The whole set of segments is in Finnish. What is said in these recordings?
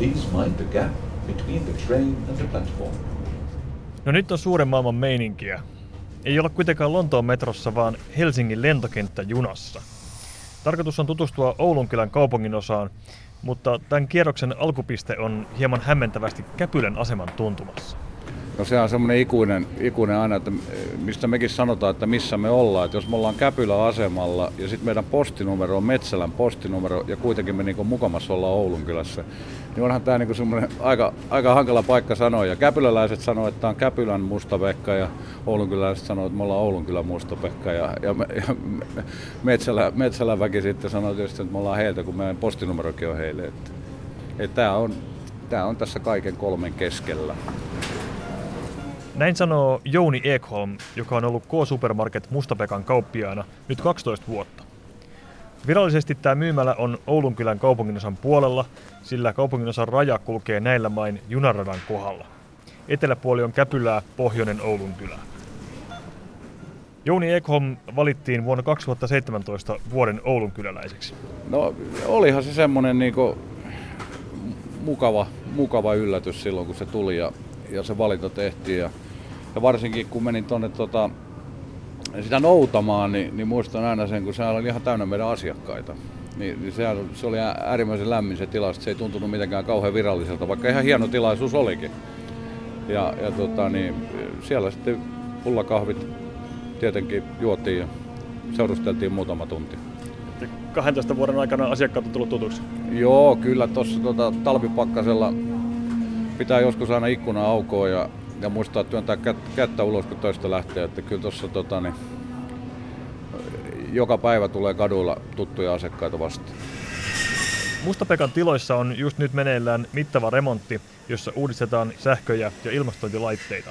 Please mind the gap between the train and the platform. No nyt on suuren maailman meininkiä. Ei olla kuitenkaan Lontoon metrossa, vaan Helsingin lentokenttäjunassa. Tarkoitus on tutustua Oulunkylän kaupungin osaan, mutta tämän kierroksen alkupiste on hieman hämmentävästi Käpylän aseman tuntumassa. No se on semmoinen ikuinen, ikuinen aina, että mistä mekin sanotaan, että missä me ollaan. Että jos me ollaan Käpylä-asemalla ja sitten meidän postinumero on Metsälän postinumero ja kuitenkin me niinku mukamassa ollaan Oulun kylässä, niin onhan tämä niinku semmoinen aika, aika hankala paikka sanoa. Ja käpyläläiset sanoo, että tämä on Käpylän mustapekka ja Oulunkyläläiset sanoo, että me ollaan Oulunkylän mustapekka. Ja, ja, ja Metsälä, Metsälän väki sitten sanoo tietysti, että me ollaan heiltä, kun meidän postinumerokin on heille. Että, että tämä on, tämä on tässä kaiken kolmen keskellä. Näin sanoo Jouni Ekholm, joka on ollut K-Supermarket Mustapekan kauppiaana nyt 12 vuotta. Virallisesti tämä myymälä on Oulunkylän kaupunginosan puolella, sillä kaupunginosan raja kulkee näillä main junaradan kohdalla. Eteläpuoli on Käpylää, pohjoinen Oulunkylä. Jouni Ekholm valittiin vuonna 2017 vuoden Oulunkyläläiseksi. No olihan se semmoinen niinku mukava, mukava yllätys silloin, kun se tuli ja, ja se valinta tehtiin. Ja, ja varsinkin kun menin tuonne tota, sitä noutamaan, niin, niin muistan aina sen, kun se oli ihan täynnä meidän asiakkaita. Niin, niin se, se oli äärimmäisen lämmin se tila, se ei tuntunut mitenkään kauhean viralliselta, vaikka ihan hieno tilaisuus olikin. Ja, ja tota, niin, siellä sitten pullakahvit tietenkin juotiin ja seurusteltiin muutama tunti. 12 vuoden aikana asiakkaat on tullut tutuksi? Joo, kyllä tuossa tota, talvipakkasella pitää joskus aina ikkuna aukoa ja, ja muistaa työntää kättä ulos, kun töistä lähtee. Että kyllä tuossa tota, niin, joka päivä tulee kaduilla tuttuja asiakkaita vastaan. Mustapekan tiloissa on just nyt meneillään mittava remontti, jossa uudistetaan sähköjä ja ilmastointilaitteita.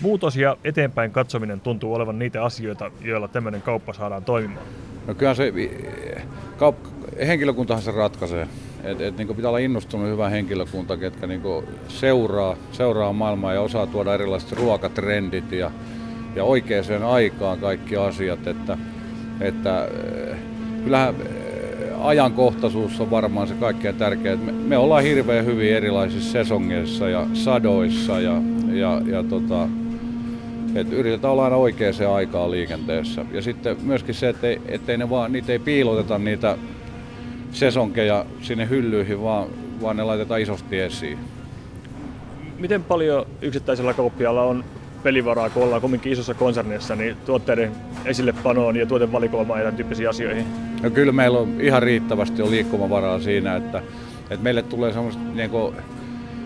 Muutos ja eteenpäin katsominen tuntuu olevan niitä asioita, joilla tämmöinen kauppa saadaan toimimaan. No kyllä se kaup- henkilökuntahan se ratkaisee. Et, et, niin pitää olla innostunut hyvä henkilökunta, ketkä niin seuraa, seuraa maailmaa ja osaa tuoda erilaiset ruokatrendit ja, ja oikeaan aikaan kaikki asiat. Että, että kyllähän ajankohtaisuus on varmaan se kaikkein tärkein. Me, me ollaan hirveän hyvin erilaisissa sesongeissa ja sadoissa ja, ja, ja tota, et yritetään olla aina oikeaan aikaan liikenteessä. Ja sitten myöskin se, että ettei ne vaan, niitä ei piiloteta niitä sesonkeja sinne hyllyihin, vaan, vaan ne laitetaan isosti esiin. Miten paljon yksittäisellä kauppialla on pelivaraa, kun ollaan kumminkin isossa konsernissa, niin tuotteiden esillepanoon ja tuotevalikoimaan ja tyyppisiin asioihin? No kyllä meillä on ihan riittävästi on liikkumavaraa siinä, että, että meille tulee semmoista niin kuin,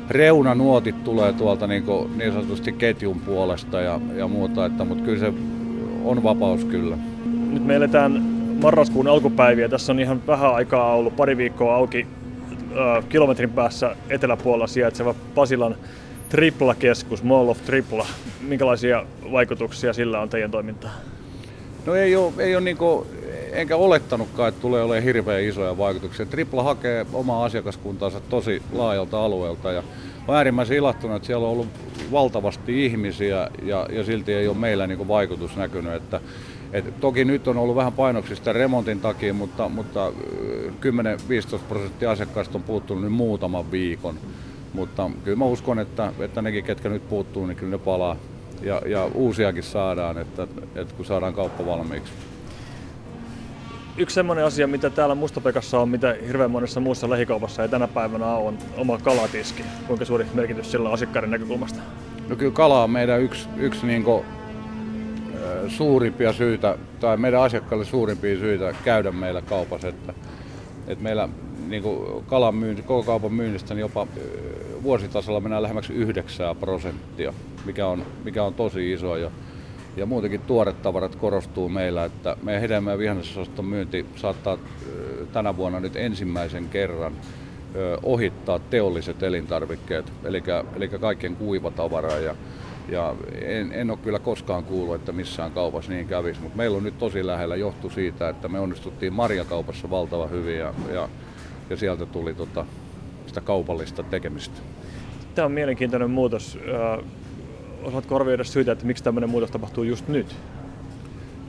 reunanuotit tulee tuolta niin, kuin, niin sanotusti ketjun puolesta ja, ja muuta, että, mutta kyllä se on vapaus kyllä. Nyt me eletään marraskuun alkupäiviä. Tässä on ihan vähän aikaa ollut pari viikkoa auki äh, kilometrin päässä eteläpuolella sijaitseva Pasilan Tripla-keskus, Mall of Tripla. Minkälaisia vaikutuksia sillä on teidän toimintaan? No ei ole, ei ole niin enkä olettanutkaan, että tulee olemaan hirveän isoja vaikutuksia. Tripla hakee omaa asiakaskuntaansa tosi laajalta alueelta ja on äärimmäisen ilahtunut, että siellä on ollut valtavasti ihmisiä ja, ja silti ei ole meillä niin vaikutus näkynyt. Että, et toki nyt on ollut vähän painoksista remontin takia, mutta, mutta 10-15 prosenttia asiakkaista on puuttunut nyt muutaman viikon. Mutta kyllä mä uskon, että, että nekin, ketkä nyt puuttuu, niin kyllä ne palaa. Ja, ja uusiakin saadaan, että, että kun saadaan kauppa valmiiksi. Yksi semmoinen asia, mitä täällä Mustapekassa on, mitä hirveän monessa muussa lähikaupassa ei tänä päivänä on oma kalatiski. Kuinka suuri merkitys sillä on asiakkaiden näkökulmasta? No kyllä kala on meidän yksi, yksi niin kuin, suurimpia syitä, tai meidän asiakkaille suurimpia syitä käydä meillä kaupassa. Että, että meillä niin kuin kalan myynti, koko kaupan myynnistä niin jopa vuositasolla mennään lähemmäksi 9 prosenttia, mikä on, mikä on tosi iso. Ja, ja muutenkin tuoret tavarat korostuu meillä, että meidän hedelmä- ja vihannesosaston myynti saattaa tänä vuonna nyt ensimmäisen kerran ohittaa teolliset elintarvikkeet, eli, eli kaikkien kuivatavaraa. Ja, ja en, en ole kyllä koskaan kuullut, että missään kaupassa niin kävisi, mutta meillä on nyt tosi lähellä johtu siitä, että me onnistuttiin marjakaupassa valtava hyvin ja, ja, ja sieltä tuli tota, sitä kaupallista tekemistä. Tämä on mielenkiintoinen muutos osaatko arvioida syitä, että miksi tämmöinen muutos tapahtuu just nyt?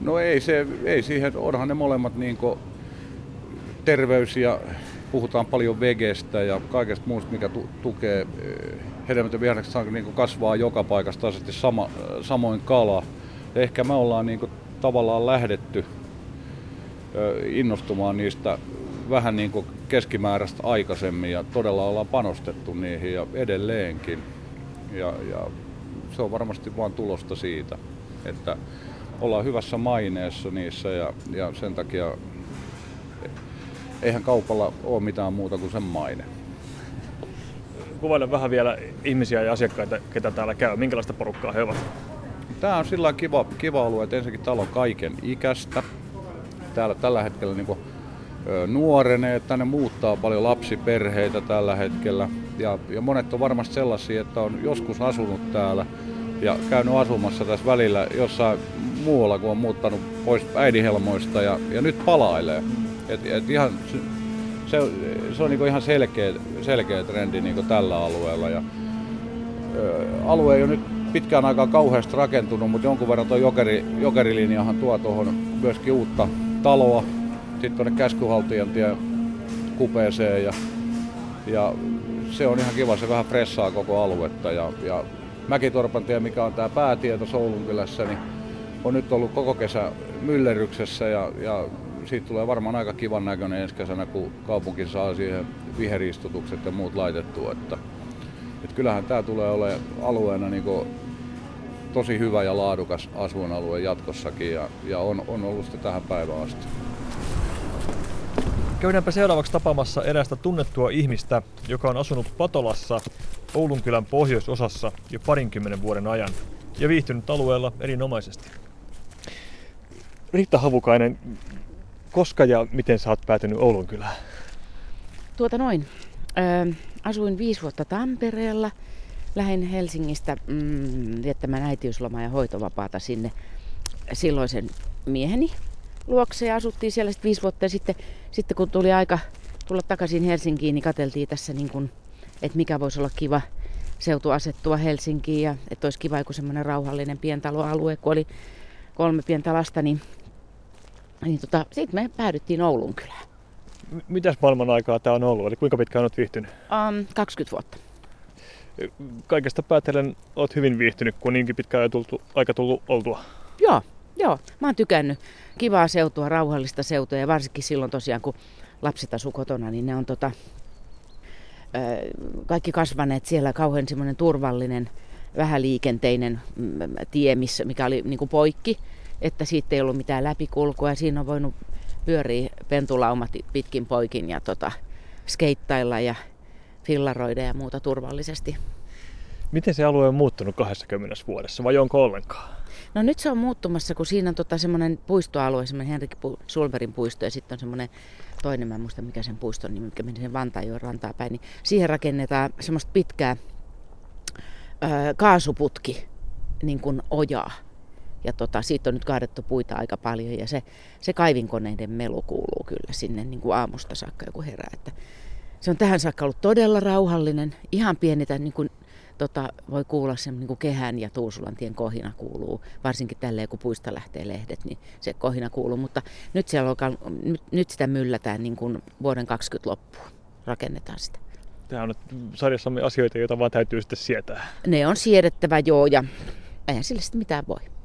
No ei, se, ei siihen, onhan ne molemmat niin terveys ja puhutaan paljon vegestä ja kaikesta muusta, mikä tu- tukee eh, hedelmät ja niin kasvaa joka paikasta tasaisesti sama, samoin kala. Ehkä me ollaan niin kuin, tavallaan lähdetty innostumaan niistä vähän niin kuin keskimääräistä aikaisemmin ja todella ollaan panostettu niihin ja edelleenkin. Ja, ja se on varmasti vain tulosta siitä, että ollaan hyvässä maineessa niissä ja, ja sen takia eihän kaupalla ole mitään muuta kuin sen maine. Kuvaile vähän vielä ihmisiä ja asiakkaita, ketä täällä käy. Minkälaista porukkaa he ovat? Tämä on sillä kiva, kiva alue, että ensinnäkin täällä on kaiken ikäistä. Täällä tällä hetkellä niin kuin, nuorenee, tänne muuttaa paljon lapsiperheitä tällä hetkellä. Ja, ja monet on varmasti sellaisia, että on joskus asunut täällä ja käynyt asumassa tässä välillä jossain muualla, kun on muuttanut pois äidinhelmoista ja, ja nyt palailee. Et, et ihan, se, se on niinku ihan selkeä, selkeä trendi niinku tällä alueella. Ja, ö, alue ei ole nyt pitkään aikaa kauheasti rakentunut, mutta jonkun verran tuo jokeri, jokerilinjahan tuo tuohon myöskin uutta taloa, sitten tuonne käskyhaltijantie kupeeseen ja, ja se on ihan kiva, se vähän pressaa koko aluetta ja, ja Mäkitorpantie, mikä on tämä päätie tuossa kylässä, niin on nyt ollut koko kesä myllerryksessä ja, ja siitä tulee varmaan aika kivan näköinen ensi kesänä, kun kaupunki saa siihen viheristutukset ja muut laitettua. Että, että kyllähän tämä tulee olemaan alueena niin tosi hyvä ja laadukas asuinalue jatkossakin ja, ja on, on ollut sitä tähän päivään asti. Käydäänpä seuraavaksi tapaamassa erästä tunnettua ihmistä, joka on asunut Patolassa Oulunkylän pohjoisosassa jo parinkymmenen vuoden ajan ja viihtynyt alueella erinomaisesti. Riitta Havukainen, koska ja miten sä oot päätynyt Oulunkylään? Tuota noin. Ö, asuin viisi vuotta Tampereella. Lähin Helsingistä mm, viettämään äitiyslomaa ja hoitovapaata sinne silloisen mieheni luokse ja asuttiin siellä sitten viisi vuotta. Ja sitten, sitten kun tuli aika tulla takaisin Helsinkiin, niin katseltiin tässä niin kuin, että mikä voisi olla kiva seutu asettua Helsinkiin ja että olisi kiva joku semmoinen rauhallinen pientaloalue, kun oli kolme pientä lasta, niin, niin tota, sitten me päädyttiin Oulun kylään. M- mitäs maailman aikaa tämä on ollut? Eli kuinka pitkään olet viihtynyt? Um, 20 vuotta. Kaikesta päätellen olet hyvin viihtynyt, kun niinkin pitkään tultu, aika tullut oltua. Joo, joo. Mä oon tykännyt. Kivaa seutua, rauhallista seutua ja varsinkin silloin tosiaan, kun lapset asuu kotona, niin ne on tota, kaikki kasvaneet siellä kauhean semmoinen turvallinen, vähäliikenteinen mm, tie, missä, mikä oli niin kuin poikki, että siitä ei ollut mitään läpikulkua ja siinä on voinut pyöriä pentulaumat pitkin poikin ja tota, skeittailla ja fillaroida ja muuta turvallisesti. Miten se alue on muuttunut 20 vuodessa vai onko ollenkaan? No nyt se on muuttumassa, kun siinä on tota semmoinen puistoalue, semmoinen Henrik Sulberin puisto ja sitten on semmoinen toinen, mä en muista mikä sen puiston nimi, mikä meni sen Vantaajoen rantaa päin, niin siihen rakennetaan semmoista pitkää ö, kaasuputki, niin kuin ojaa. Ja tota, siitä on nyt kaadettu puita aika paljon ja se, se kaivinkoneiden melu kuuluu kyllä sinne niin kuin aamusta saakka joku herää. Että se on tähän saakka ollut todella rauhallinen, ihan pieni niin kuin tota, voi kuulla sen niin kuin kehän ja Tuusulantien kohina kuuluu, varsinkin tälleen kun puista lähtee lehdet, niin se kohina kuuluu, mutta nyt, siellä on, nyt, nyt sitä myllätään niin kuin vuoden 20 loppuun, rakennetaan sitä. Tämä on sarjassamme asioita, joita vaan täytyy sitten sietää. Ne on siedettävä joo ja eihän sille sitten mitään voi.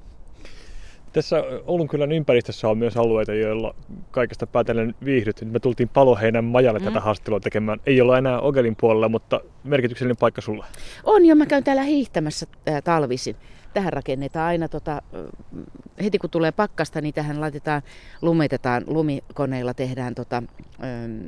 Tässä Oulunkylän ympäristössä on myös alueita, joilla kaikesta päätellen viihdyt. Me tultiin Paloheinän majalle mm. tätä haastelua tekemään. Ei olla enää Ogelin puolella, mutta merkityksellinen paikka sulla. On jo, mä käyn täällä hiihtämässä talvisin tähän rakennetaan aina, tota, heti kun tulee pakkasta, niin tähän laitetaan, lumetetaan, lumikoneilla tehdään tota,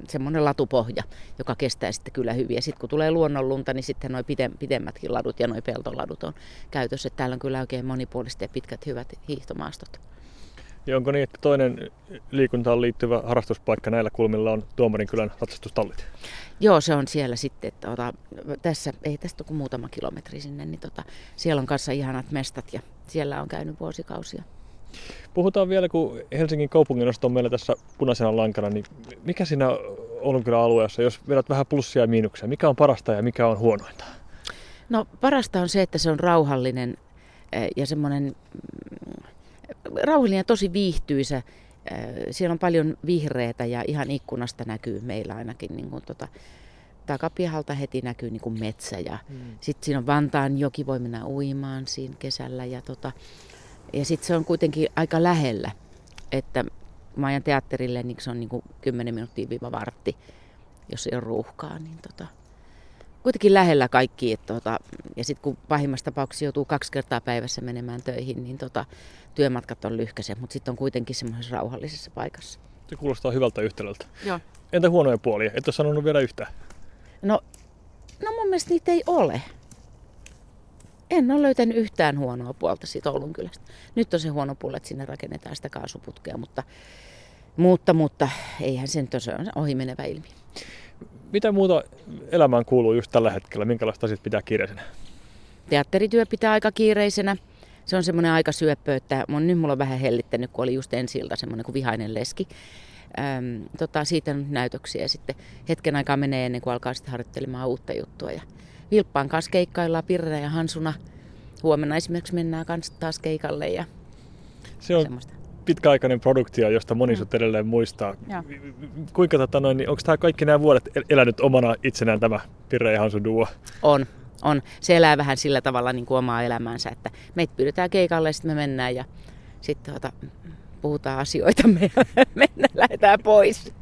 semmoinen latupohja, joka kestää sitten kyllä hyvin. Ja sitten kun tulee luonnonlunta, niin sitten noin pidemmätkin ladut ja noin peltoladut on käytössä. Täällä on kyllä oikein monipuoliset ja pitkät hyvät hiihtomaastot. Ja onko niin, että toinen liikuntaan liittyvä harrastuspaikka näillä kulmilla on Tuomarinkylän ratsastustallit? Joo, se on siellä sitten. Että, ota, tässä, ei tästä ole kuin muutama kilometri sinne, niin tota, siellä on kanssa ihanat mestat ja siellä on käynyt vuosikausia. Puhutaan vielä, kun Helsingin kaupunginosto on meillä tässä punaisena lankana, niin mikä siinä Oulunkylän alueessa, jos vedät vähän plussia ja miinuksia, mikä on parasta ja mikä on huonointa? No parasta on se, että se on rauhallinen eh, ja semmoinen mm, rauhallinen ja tosi viihtyisä siellä on paljon vihreätä ja ihan ikkunasta näkyy meillä ainakin niin kuin tota, takapihalta heti näkyy niin kuin metsä ja mm. sitten siinä on Vantaan joki, voi mennä uimaan siinä kesällä ja, tota, ja sitten se on kuitenkin aika lähellä, että Maajan teatterille niin se on niin kuin 10 minuuttia viiva vartti, jos ei ole ruuhkaa, niin tota, kuitenkin lähellä kaikki. Että tota, ja sitten kun pahimmassa tapauksessa joutuu kaksi kertaa päivässä menemään töihin, niin tota, työmatkat on lyhkäiset, mutta sitten on kuitenkin semmoisessa rauhallisessa paikassa. Se kuulostaa hyvältä yhtälöltä. Joo. Entä huonoja puolia? Et ole sanonut vielä yhtään. No, no mun mielestä niitä ei ole. En ole löytänyt yhtään huonoa puolta siitä Oulun kylästä. Nyt on se huono puoli, että sinne rakennetaan sitä kaasuputkea, mutta, mutta, mutta eihän se nyt ole ohimenevä ilmiö. Mitä muuta elämään kuuluu just tällä hetkellä? Minkälaista asiat pitää kiireisenä? Teatterityö pitää aika kiireisenä. Se on semmoinen aika syöppö, että mun, nyt mulla on vähän hellittänyt, kun oli just ensi ilta semmoinen kuin vihainen leski. Öm, tota, siitä on näytöksiä ja sitten hetken aikaa menee ennen kuin alkaa sitten harjoittelemaan uutta juttua. Ja Vilppaan kanssa keikkaillaan Pirre ja Hansuna. Huomenna esimerkiksi mennään kanssa taas keikalle ja se on semmoista. Pitkäaikainen produktio, josta moni mm. edelleen muistaa. Ja. Kuinka tota noin, niin onko tämä kaikki nämä vuodet elänyt omana itsenään tämä Pirre ja Hansu duo? On, on. Se elää vähän sillä tavalla niin kuin omaa elämäänsä, että meitä pyydetään keikalle ja sitten me mennään ja sitten tuota, puhutaan asioita me mennään, lähdetään pois.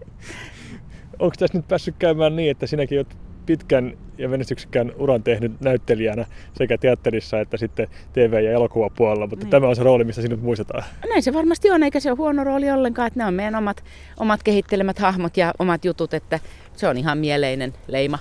Onko tässä nyt päässyt käymään niin, että sinäkin olet pitkän ja menestyksekkään uran tehnyt näyttelijänä sekä teatterissa että sitten TV- ja elokuvapuolella, mutta niin. tämä on se rooli, missä sinut muistetaan. Näin se varmasti on, eikä se ole huono rooli ollenkaan, että ne on meidän omat, omat kehittelemät hahmot ja omat jutut, että se on ihan mieleinen leima.